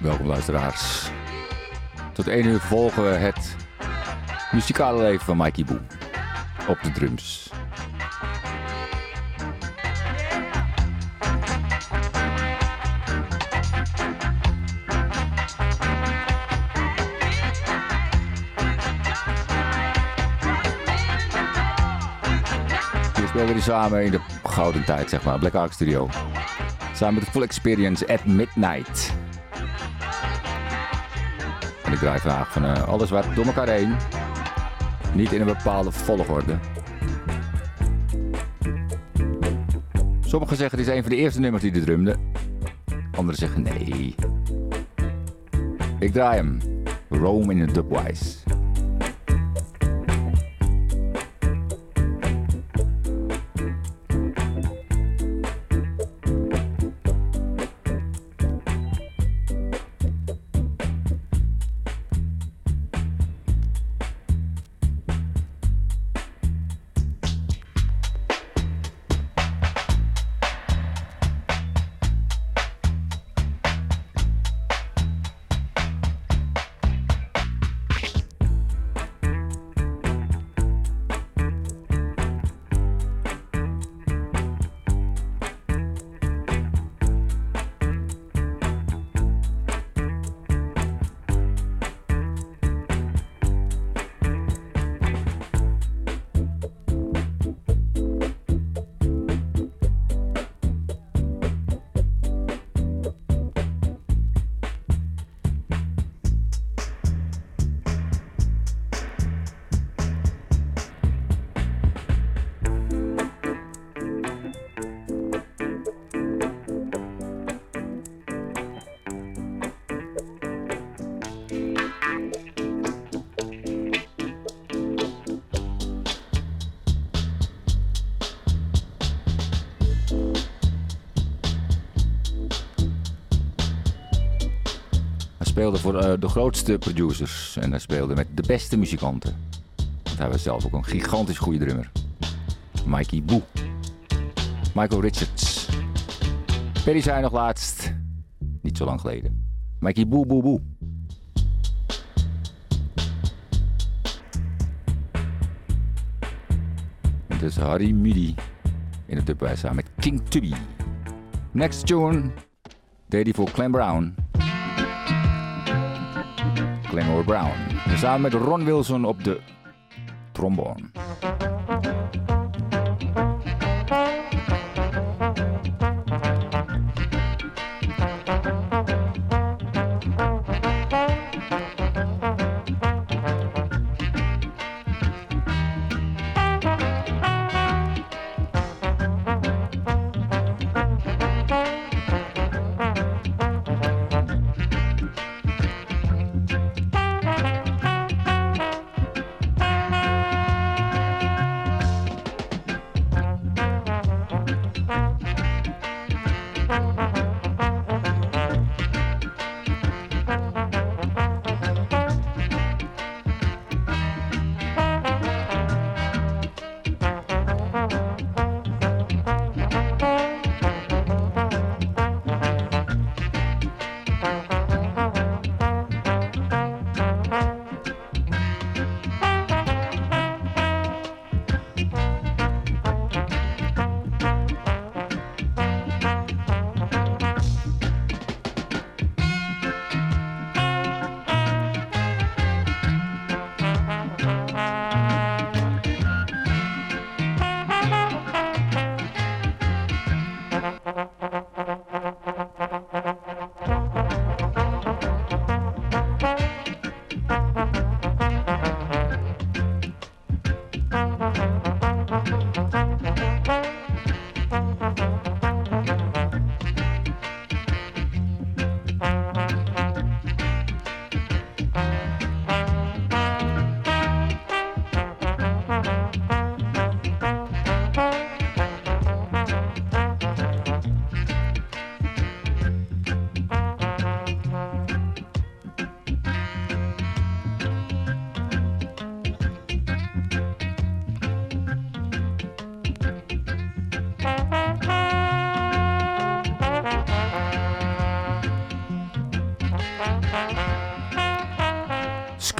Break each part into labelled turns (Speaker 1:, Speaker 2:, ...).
Speaker 1: Welkom luisteraars. Tot 1 uur volgen we het muzikale leven van Mikey Boe. Op de drums. We speelden die samen in de gouden tijd, zeg maar. Black Ark Studio. Samen met de Full Experience at Midnight. En ik draai vandaag van eh, alles wat door elkaar heen. Niet in een bepaalde volgorde. Sommigen zeggen het is een van de eerste nummers die de drumde. Anderen zeggen nee. Ik draai hem. Rome in a dubwise. Speelde voor eh, de grootste producers en hij speelde met de beste muzikanten. Want hij was zelf ook een gigantisch goede drummer. Mikey Boe. Michael Richards. Perry zei nog laatst, niet zo lang geleden. Mikey Boe Boe Boe. Het is Harry Midi in het dubwijs samen met King Tubby. Next tune deed hij voor Clem Brown. Glenmore Brown. En samen met Ron Wilson op de trombone.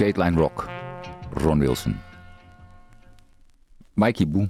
Speaker 2: Skateline Rock, Ron Wilson. Mikey Boom.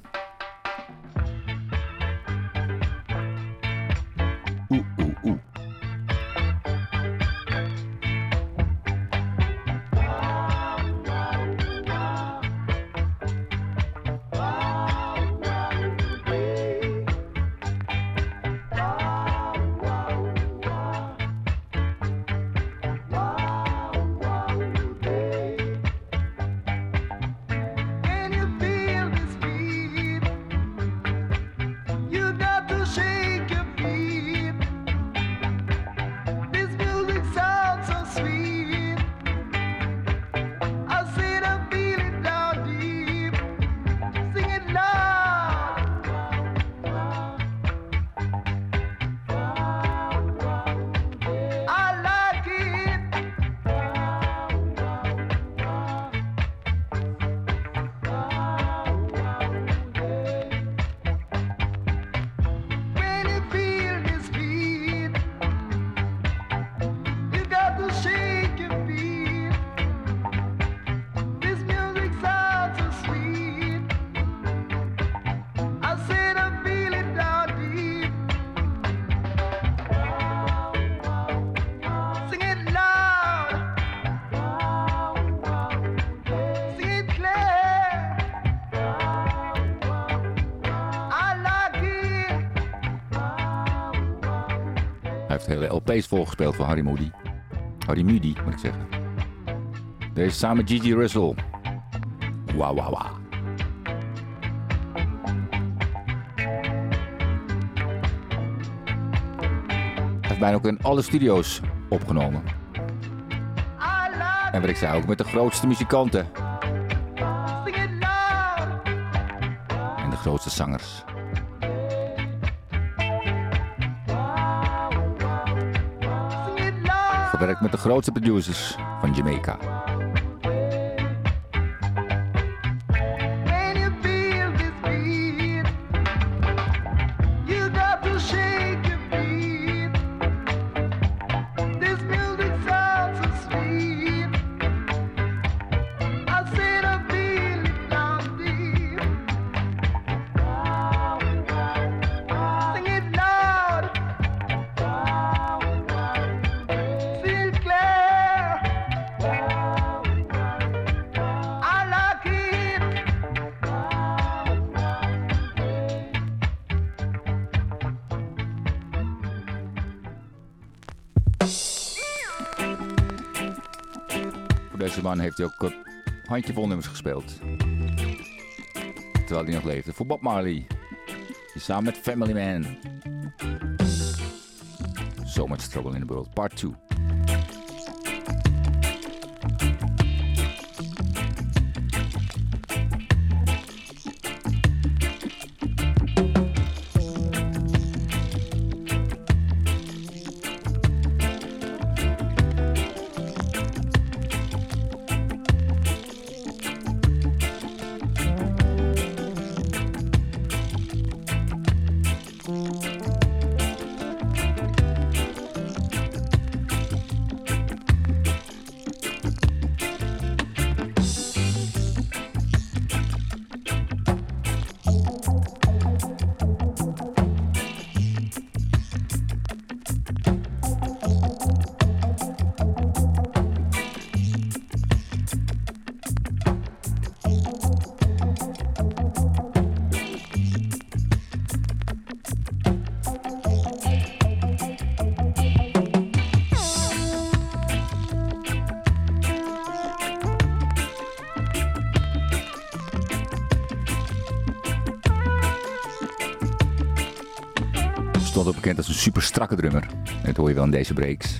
Speaker 2: LP's volgespeeld voor Harry Moody. Harry Moody, moet ik zeggen. Deze samen Gigi Russell. Wauw, wauw, wauw. Hij heeft bijna ook in alle studio's opgenomen. En wat ik zei, ook met de grootste muzikanten. En de grootste zangers. Werkt met de grootste producers van Jamaica. Heeft hij ook een handjevol nummers gespeeld. Terwijl hij nog leefde. Voor Bob Marley. Samen met Family Man. So Much Trouble in the World, part 2. Dat is een super strakke drummer. Dat hoor je wel in deze breaks.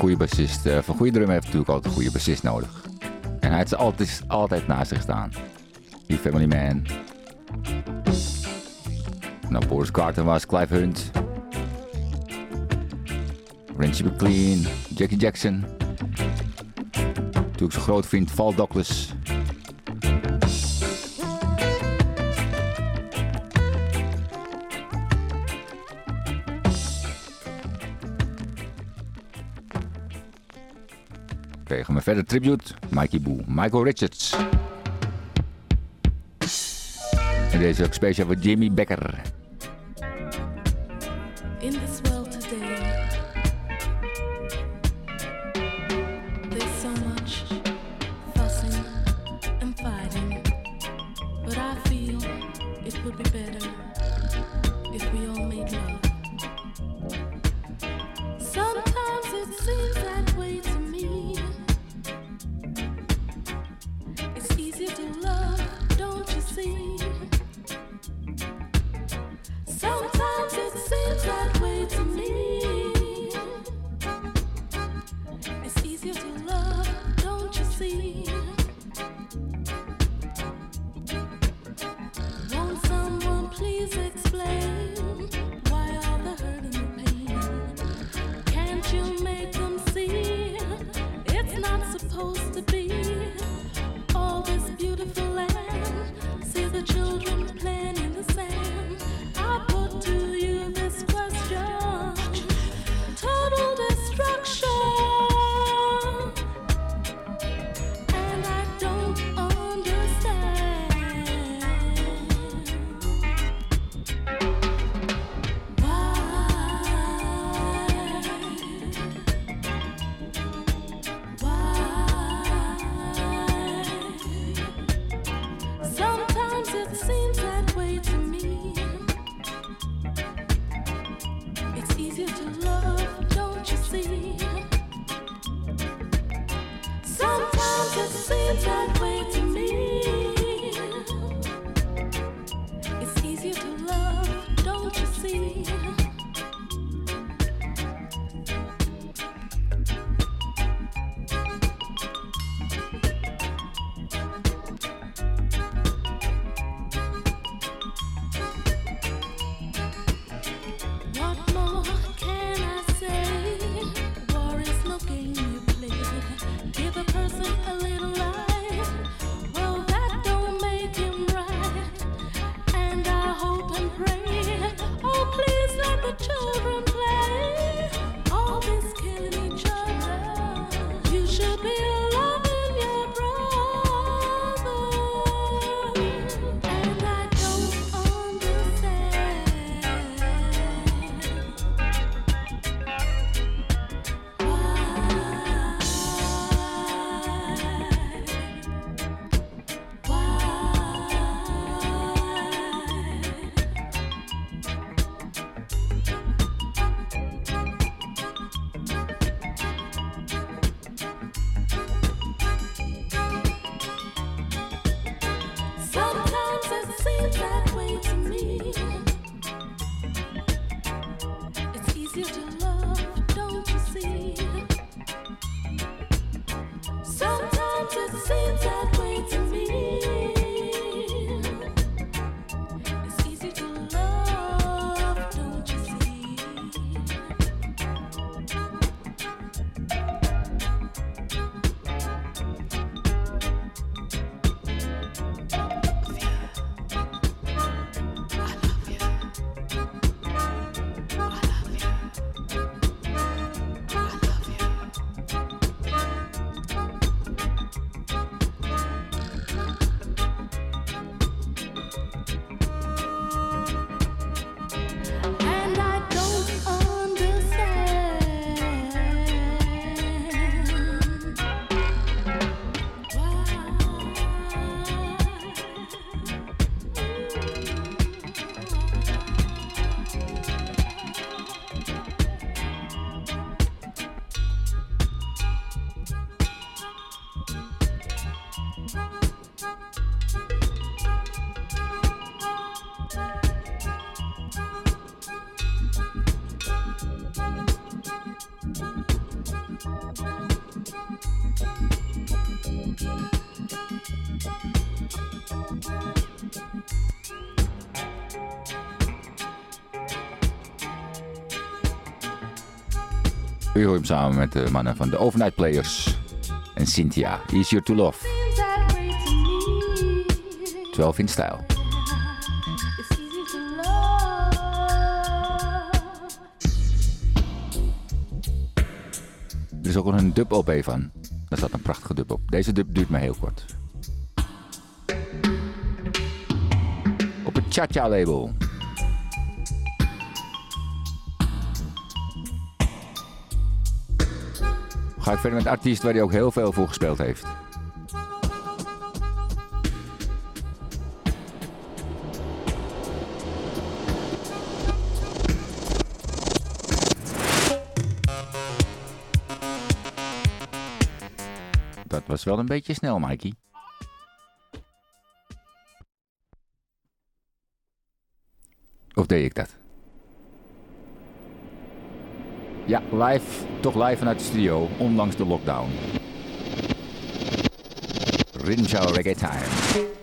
Speaker 1: Goede bassist, uh, voor goede drum heeft natuurlijk altijd een goede bassist nodig. En hij heeft altijd, altijd naast zich staan. Die Family Man. Nou, Boris Carter was, Clive Hunt. Richie McLean, Jackie Jackson. Natuurlijk zijn groot vriend Val Douglas. Gaan we verder. Tribute, Mikey Boo, Michael Richards. En deze ook speciaal voor Jimmy Becker.
Speaker 3: that way to me. hoor samen met de mannen van de Overnight Players. En Cynthia, Easier to Love. 12 in stijl. Er is ook een dub op van. Daar staat een prachtige dub op. Deze dub duurt maar heel kort. Op het Cha Cha label. Ga ik verder met een artiest waar hij ook heel veel voor gespeeld heeft. Dat was wel een beetje snel, Mikey. Of deed ik dat? Ja, live, toch live vanuit de studio, ondanks de lockdown. Rinjo Reggae Time.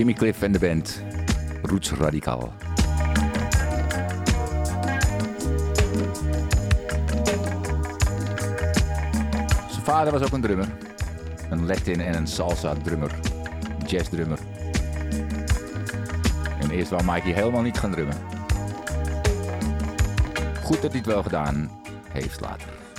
Speaker 1: Jimmy Cliff en de band Roots Radical. Zijn vader was ook een drummer. Een Latin en een salsa drummer. Jazz drummer. En eerst wou Mikey helemaal niet gaan drummen. Goed dat hij het wel gedaan heeft later.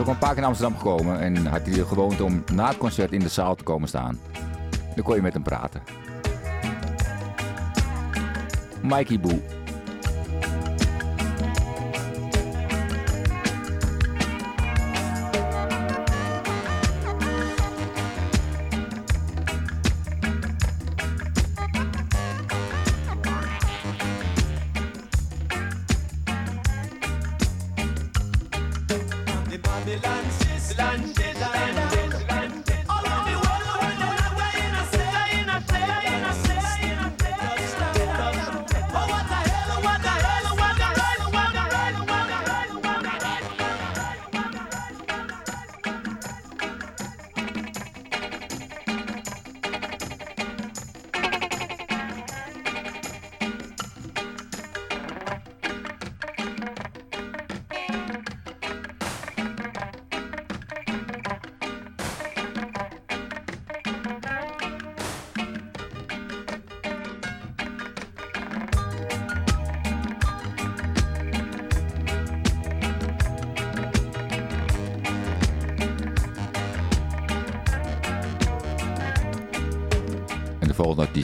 Speaker 1: Ook een paar keer in Amsterdam gekomen en had hij de gewoonte om na het concert in de zaal te komen staan. Dan kon je met hem praten. Mikey Boe.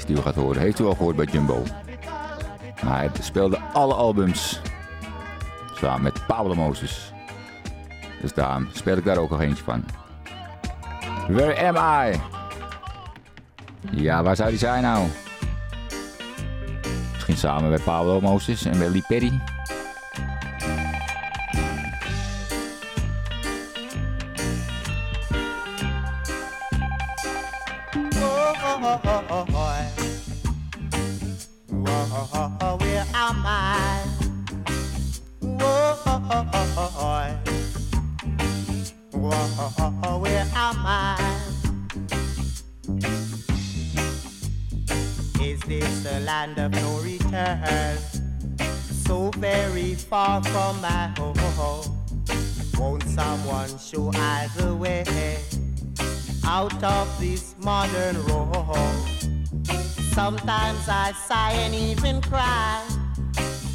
Speaker 1: Die gaat horen, heeft u al gehoord bij Jumbo. Hij speelde alle albums samen met Pablo Moses. Dus daarom speel ik daar ook nog eentje van. Where am I? Ja, waar zou die zijn nou? Misschien samen met Pablo Moses en met Lee Perry.
Speaker 4: Is this the land of no return? So very far from my home. Won't someone show I the way out of this modern road? Sometimes I sigh and even cry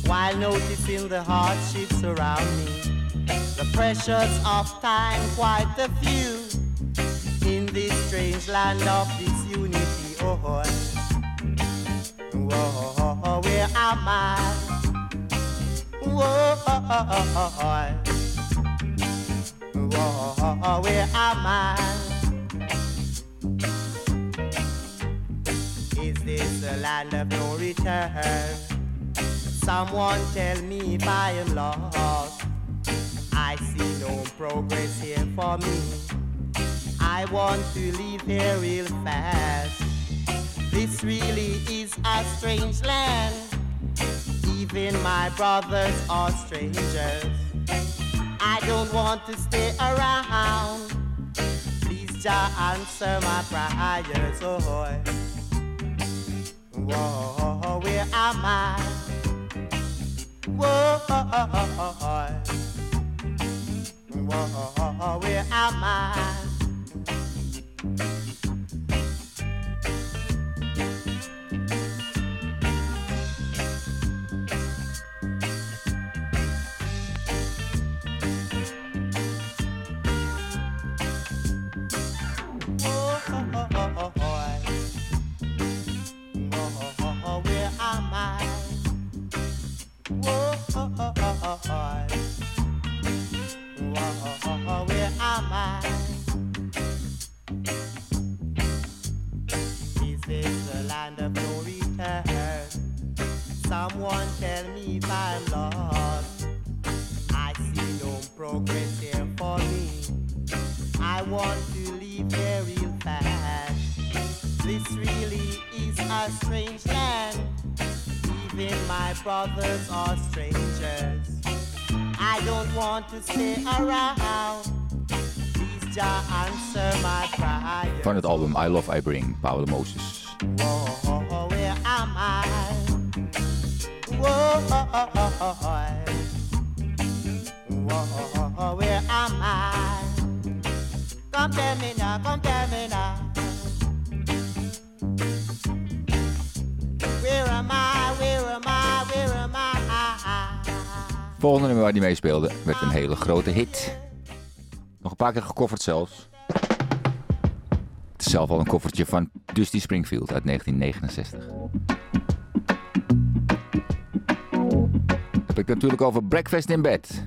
Speaker 4: while noticing the hardships around me. The pressures of time, quite a few in this strange land of disunity. Oh, oh. Where am I? Whoa, whoa, where am I? Is this a land of no return? Someone tell me if I am lost. I see no progress here for me. I want to leave here real fast. This really is a strange land. Even my brothers are strangers. I don't want to stay around. Please, Jah, answer my prayers. Oh, Whoa, where am I? Whoa, whoa, where am I? Even are strangers. I don't want to stay around. Please, Jah, answer my prayer.
Speaker 5: Van het album I Love I Bring, Paul Moses.
Speaker 4: Whoa, where am I? Whoa, whoa, where am I? Come tell me now, come tell me now.
Speaker 5: Volgende nummer waar hij meespeelde werd een hele grote hit. Nog een paar keer gecoverd zelfs. Het is zelf al een koffertje van Dusty Springfield uit 1969. Heb ik natuurlijk over Breakfast in Bed.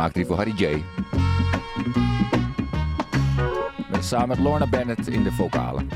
Speaker 5: Maakte hij voor Harry J. Samen met Lorna Bennett in de vocalen.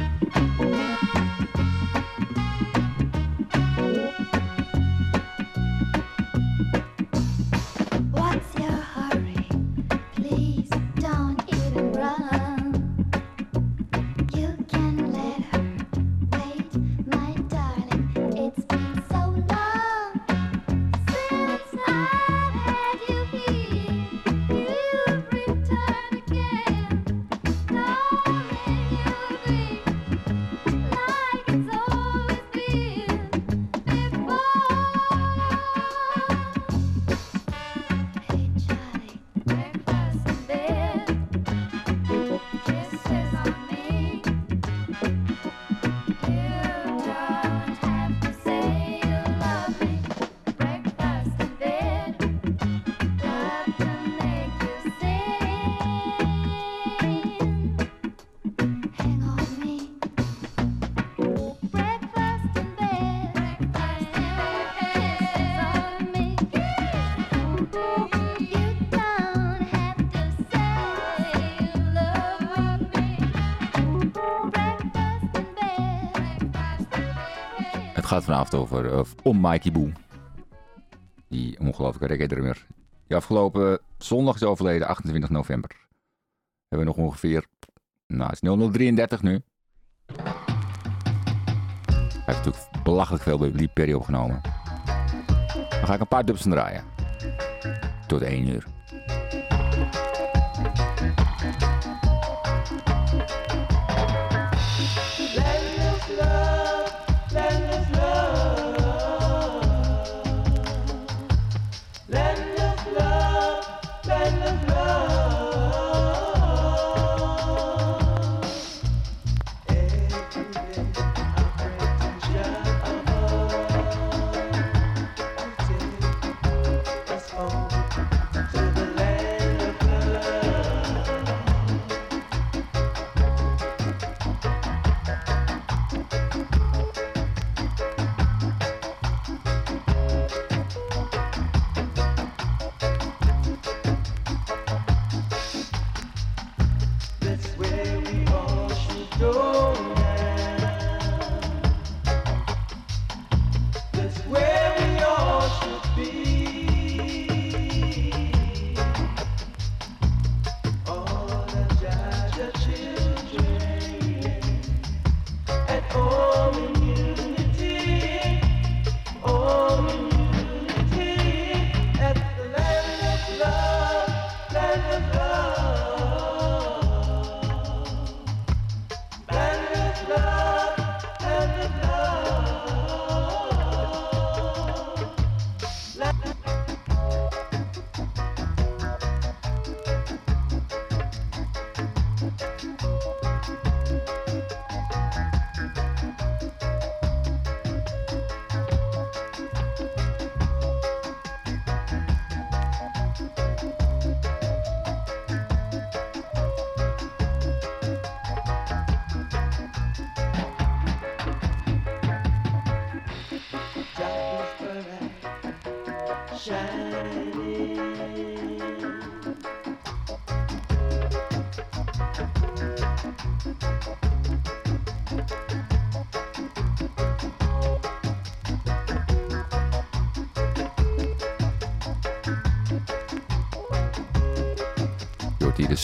Speaker 5: Gaat vanavond over eh, om Mikey Boe. Die ongelooflijke reggae-drummer. Die afgelopen zondag is overleden, 28 november. Hebben we nog ongeveer... Nou, het is 0033 nu. Hij heeft natuurlijk belachelijk veel bij Perry opgenomen. Dan ga ik een paar dubs draaien. Tot 1 uur.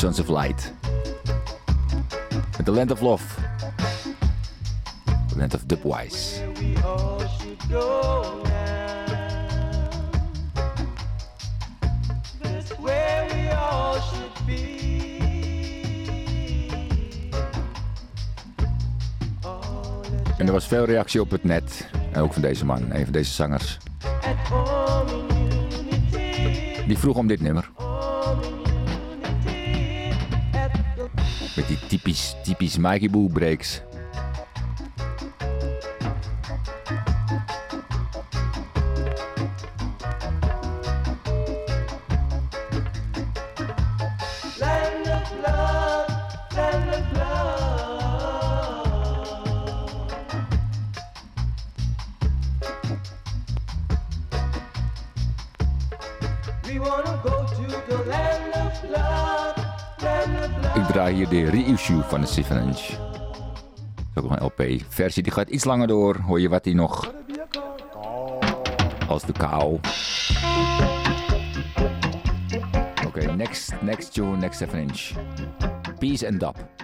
Speaker 1: Sons of Light. The Land of Love. The Land of Dubwise. En er was veel reactie op het net. En ook van deze man, een van deze zangers. Die vroeg om dit nummer. Typisch, typisch Mikey Boo breaks.
Speaker 3: We wanna go to the land of love.
Speaker 1: Ik draai hier de reissue van de Seven Inch. Dat is ook een LP-versie. Die gaat iets langer door. Hoor je wat die nog... Als de kou. Oké, next, next tune, next 7 inch. Peace and Dub.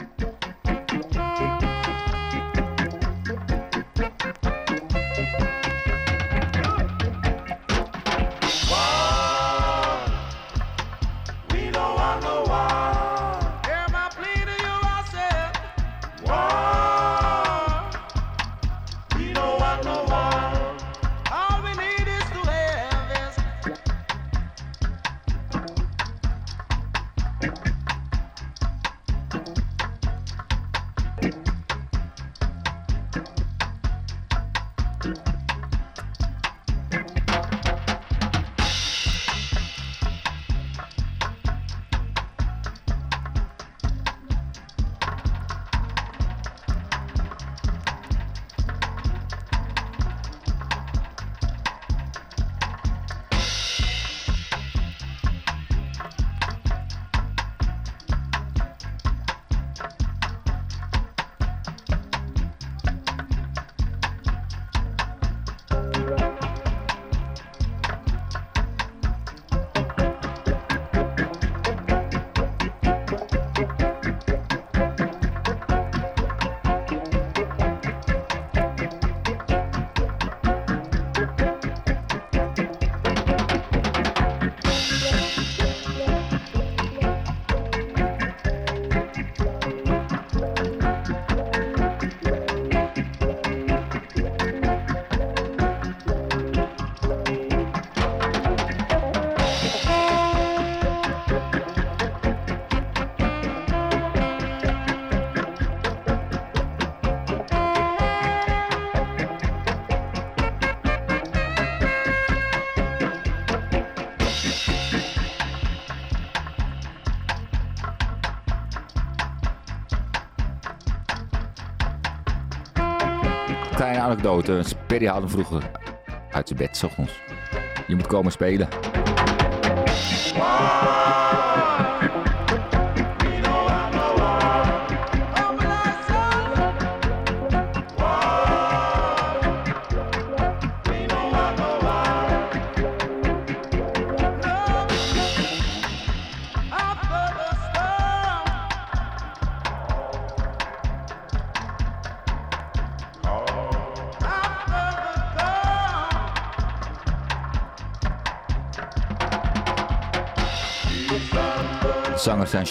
Speaker 1: Perry haalde vroeger uit zijn bed, s ochtends. Je moet komen spelen.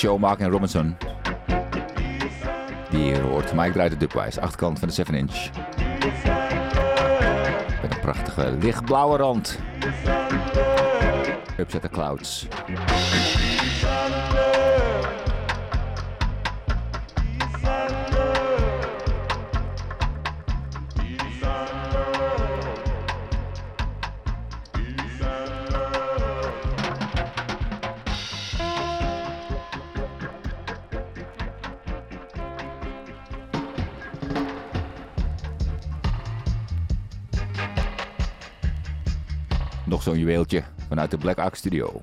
Speaker 1: Zijn Showmark en Robinson. Die hier hoort. Mike draait de dubwijs. Achterkant van de 7 inch. Met een prachtige lichtblauwe rand. Upset the Clouds. Nog zo'n juweeltje
Speaker 6: vanuit de Black Ark Studio.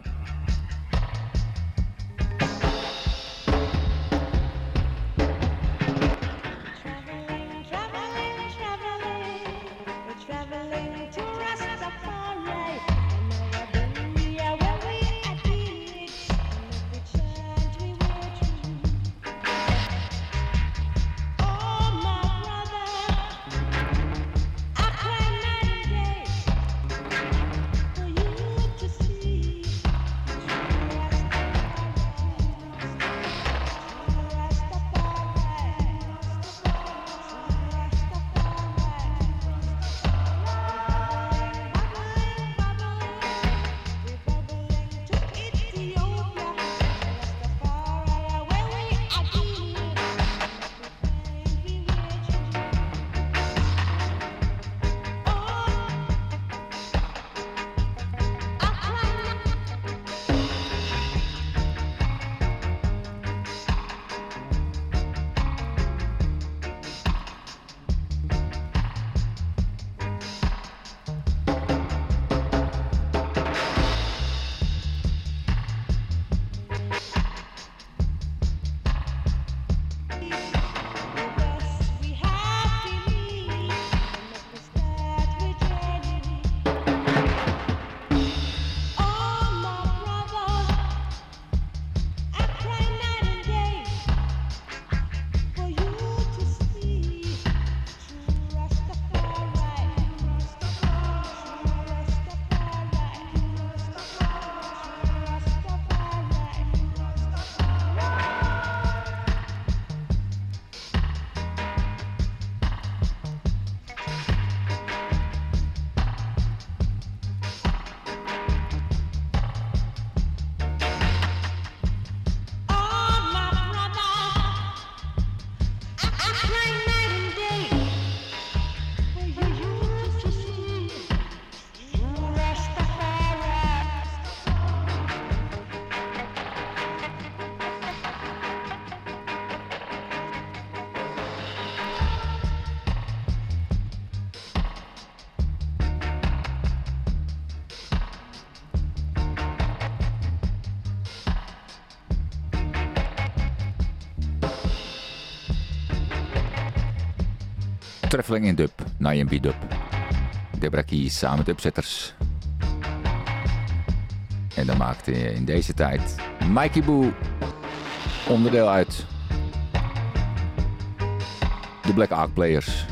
Speaker 6: Sterveling in dub, Nyambi dub. Debra Kies samen met Upzetters. En dan maakte in deze tijd Mikey Boo onderdeel uit. De Black Ark Players.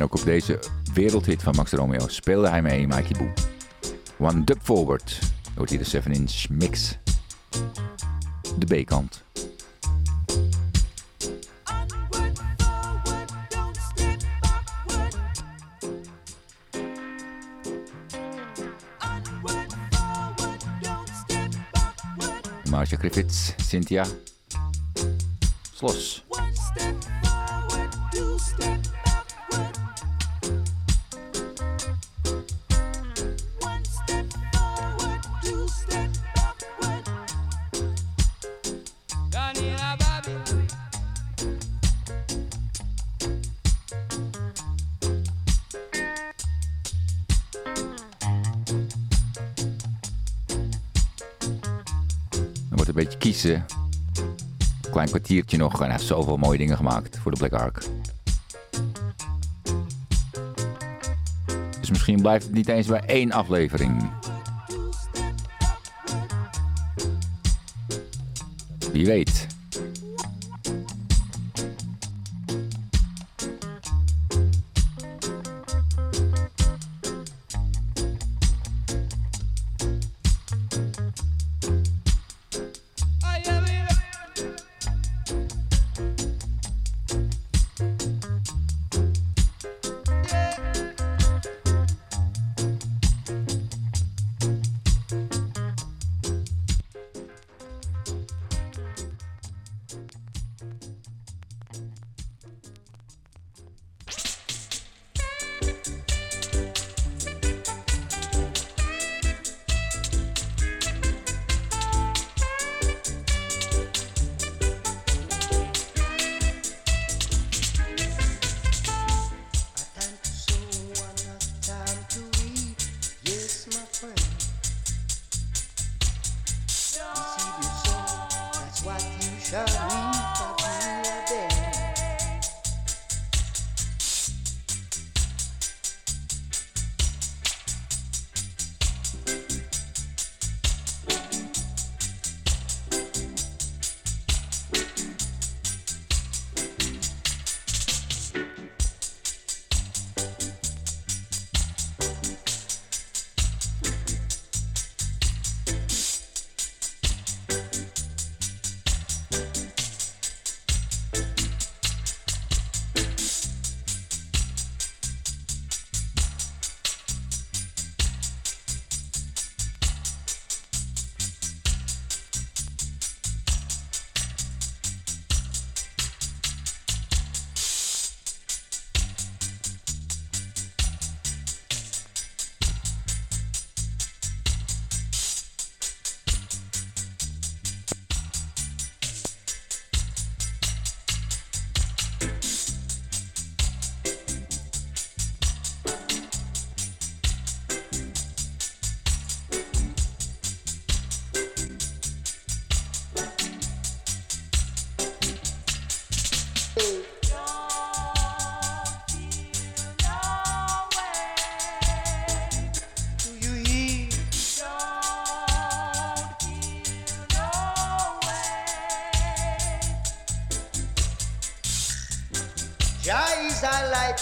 Speaker 6: En ook op deze wereldhit van Max Romeo speelde hij mee Mikey Boo. One Dub Forward. Hoort hier de 7-inch mix. De B-kant. Marcia Griffiths, Cynthia. Slos. Klein kwartiertje nog en hij heeft zoveel mooie dingen gemaakt voor de Black Ark. Dus misschien blijft het niet eens bij één aflevering. Wie weet.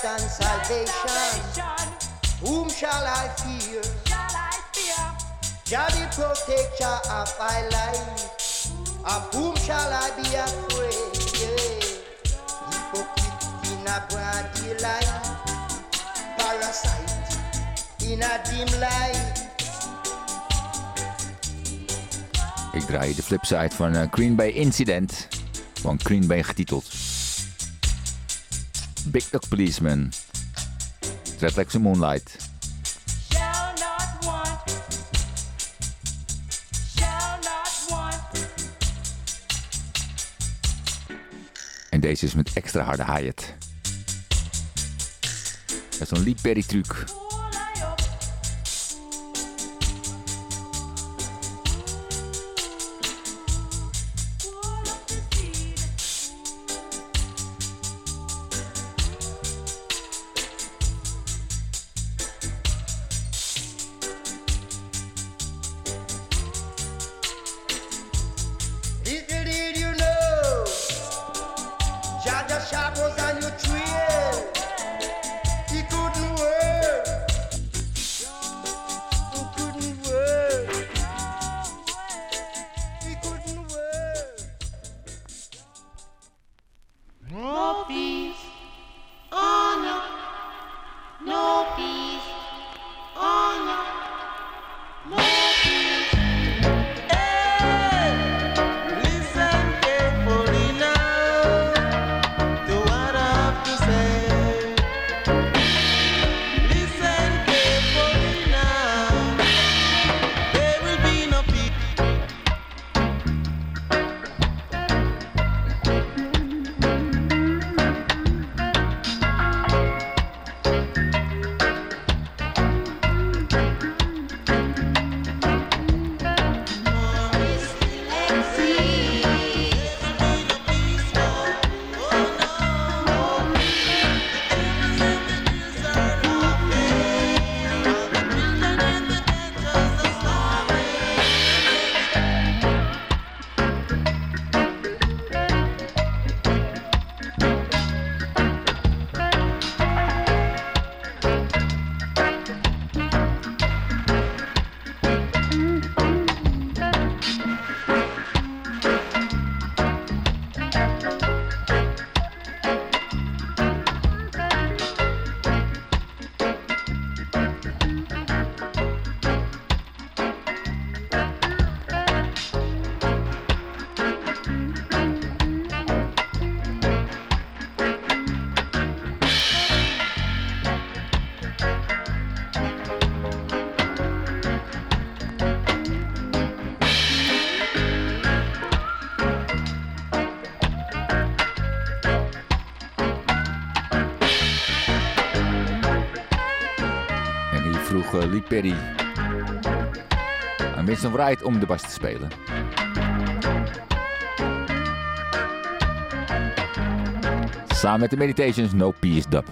Speaker 7: Light and salvation. Whom shall I fear? Jah the protector of my life. Of whom shall I be afraid? Yeah. Hypocrite in a broad daylight, parasite in a dim light.
Speaker 1: Ik draai de flipside van eh, Green Bay Incident. Van Green Bay getiteld. Big Dog Policeman. Red Moonlight.
Speaker 3: Shall not want.
Speaker 1: En deze is met extra harde hi-hat. Dat is zo'n Lee Perry truc. Vroeg Lee Perry aan Winston om de bas te spelen. Samen met de Meditations No Peace Dub.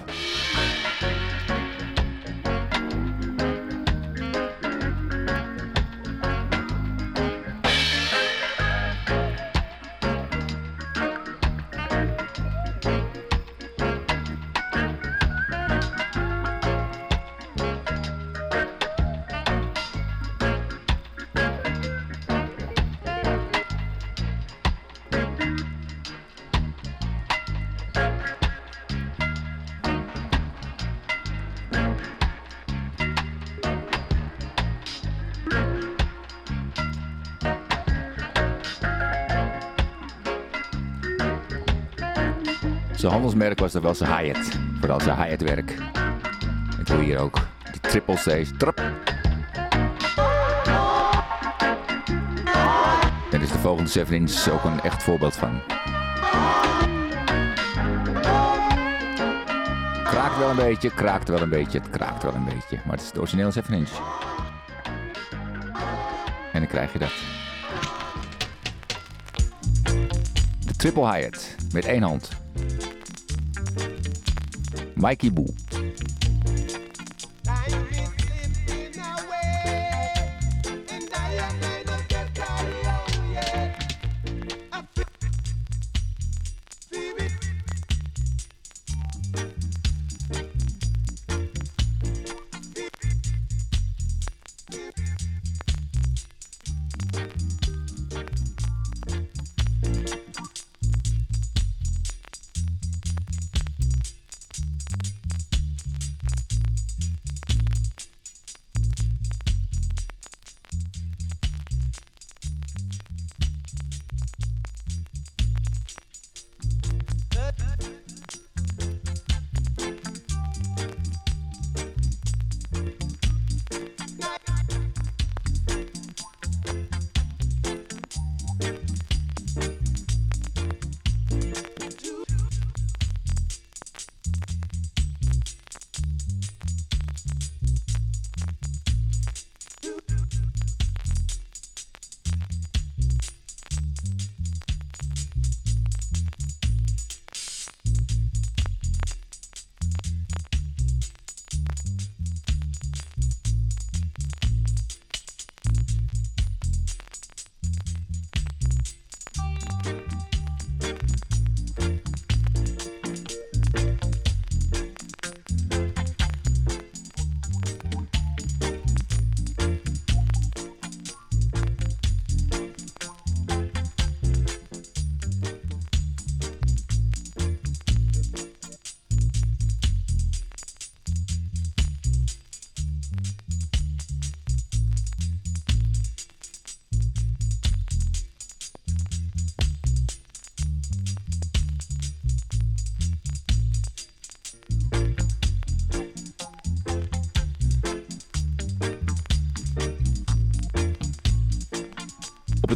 Speaker 1: Wel zijn Hyatt. Vooral zijn Hyatt werk. Dat doe hier ook. Die triple C's. Trap. En is de volgende 7 inch ook een echt voorbeeld van. Kraakt wel een beetje, kraakt wel een beetje, het kraakt wel een beetje. Maar het is het origineel 7 inch. En dan krijg je dat. De triple Hyatt met één hand. Mikey Boe.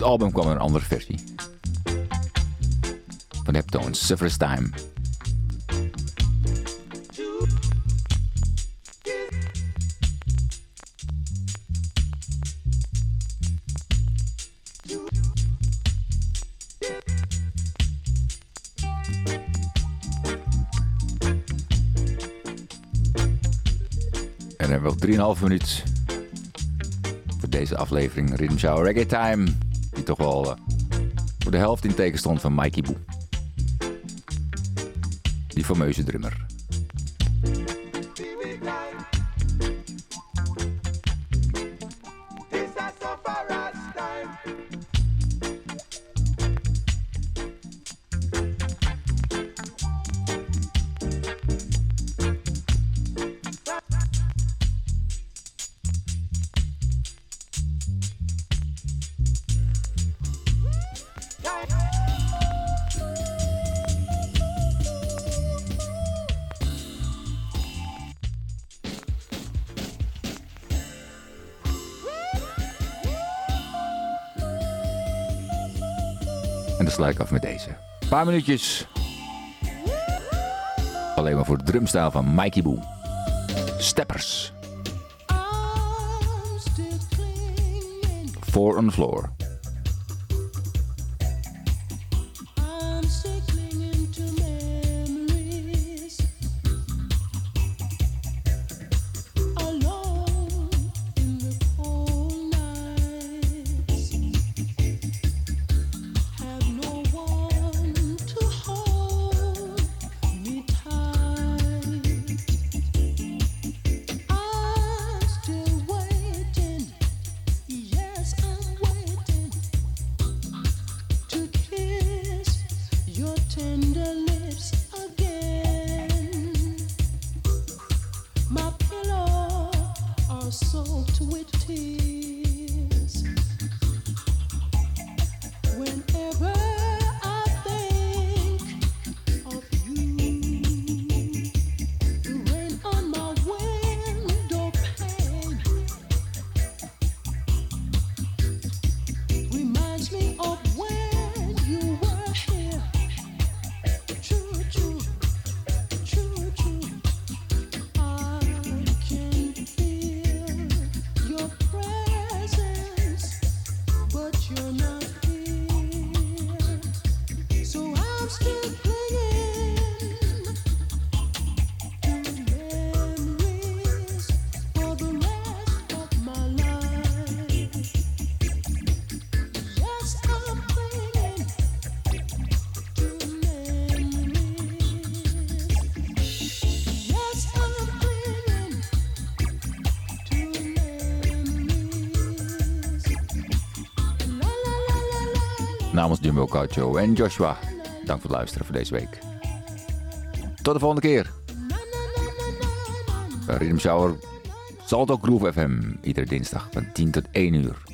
Speaker 6: Het album kwam er een andere versie. Van Heptones, Severus Time. En dan hebben we nog 3,5 minuut voor deze aflevering Rhythm Shower Reggae Time. Toch wel eh, voor de helft in teken stond van Mikey Boe. Die fameuze drummer. Sluit ik af met deze. Een paar minuutjes. Alleen maar voor de drumstijl van Mikey Boe. Steppers. Four on the floor. Namens Jumbo Cautio en Joshua. Dank voor het luisteren voor deze week. Tot de volgende keer. Rhythm Shower Salto Groove FM. Iedere dinsdag van 10 tot 1 uur.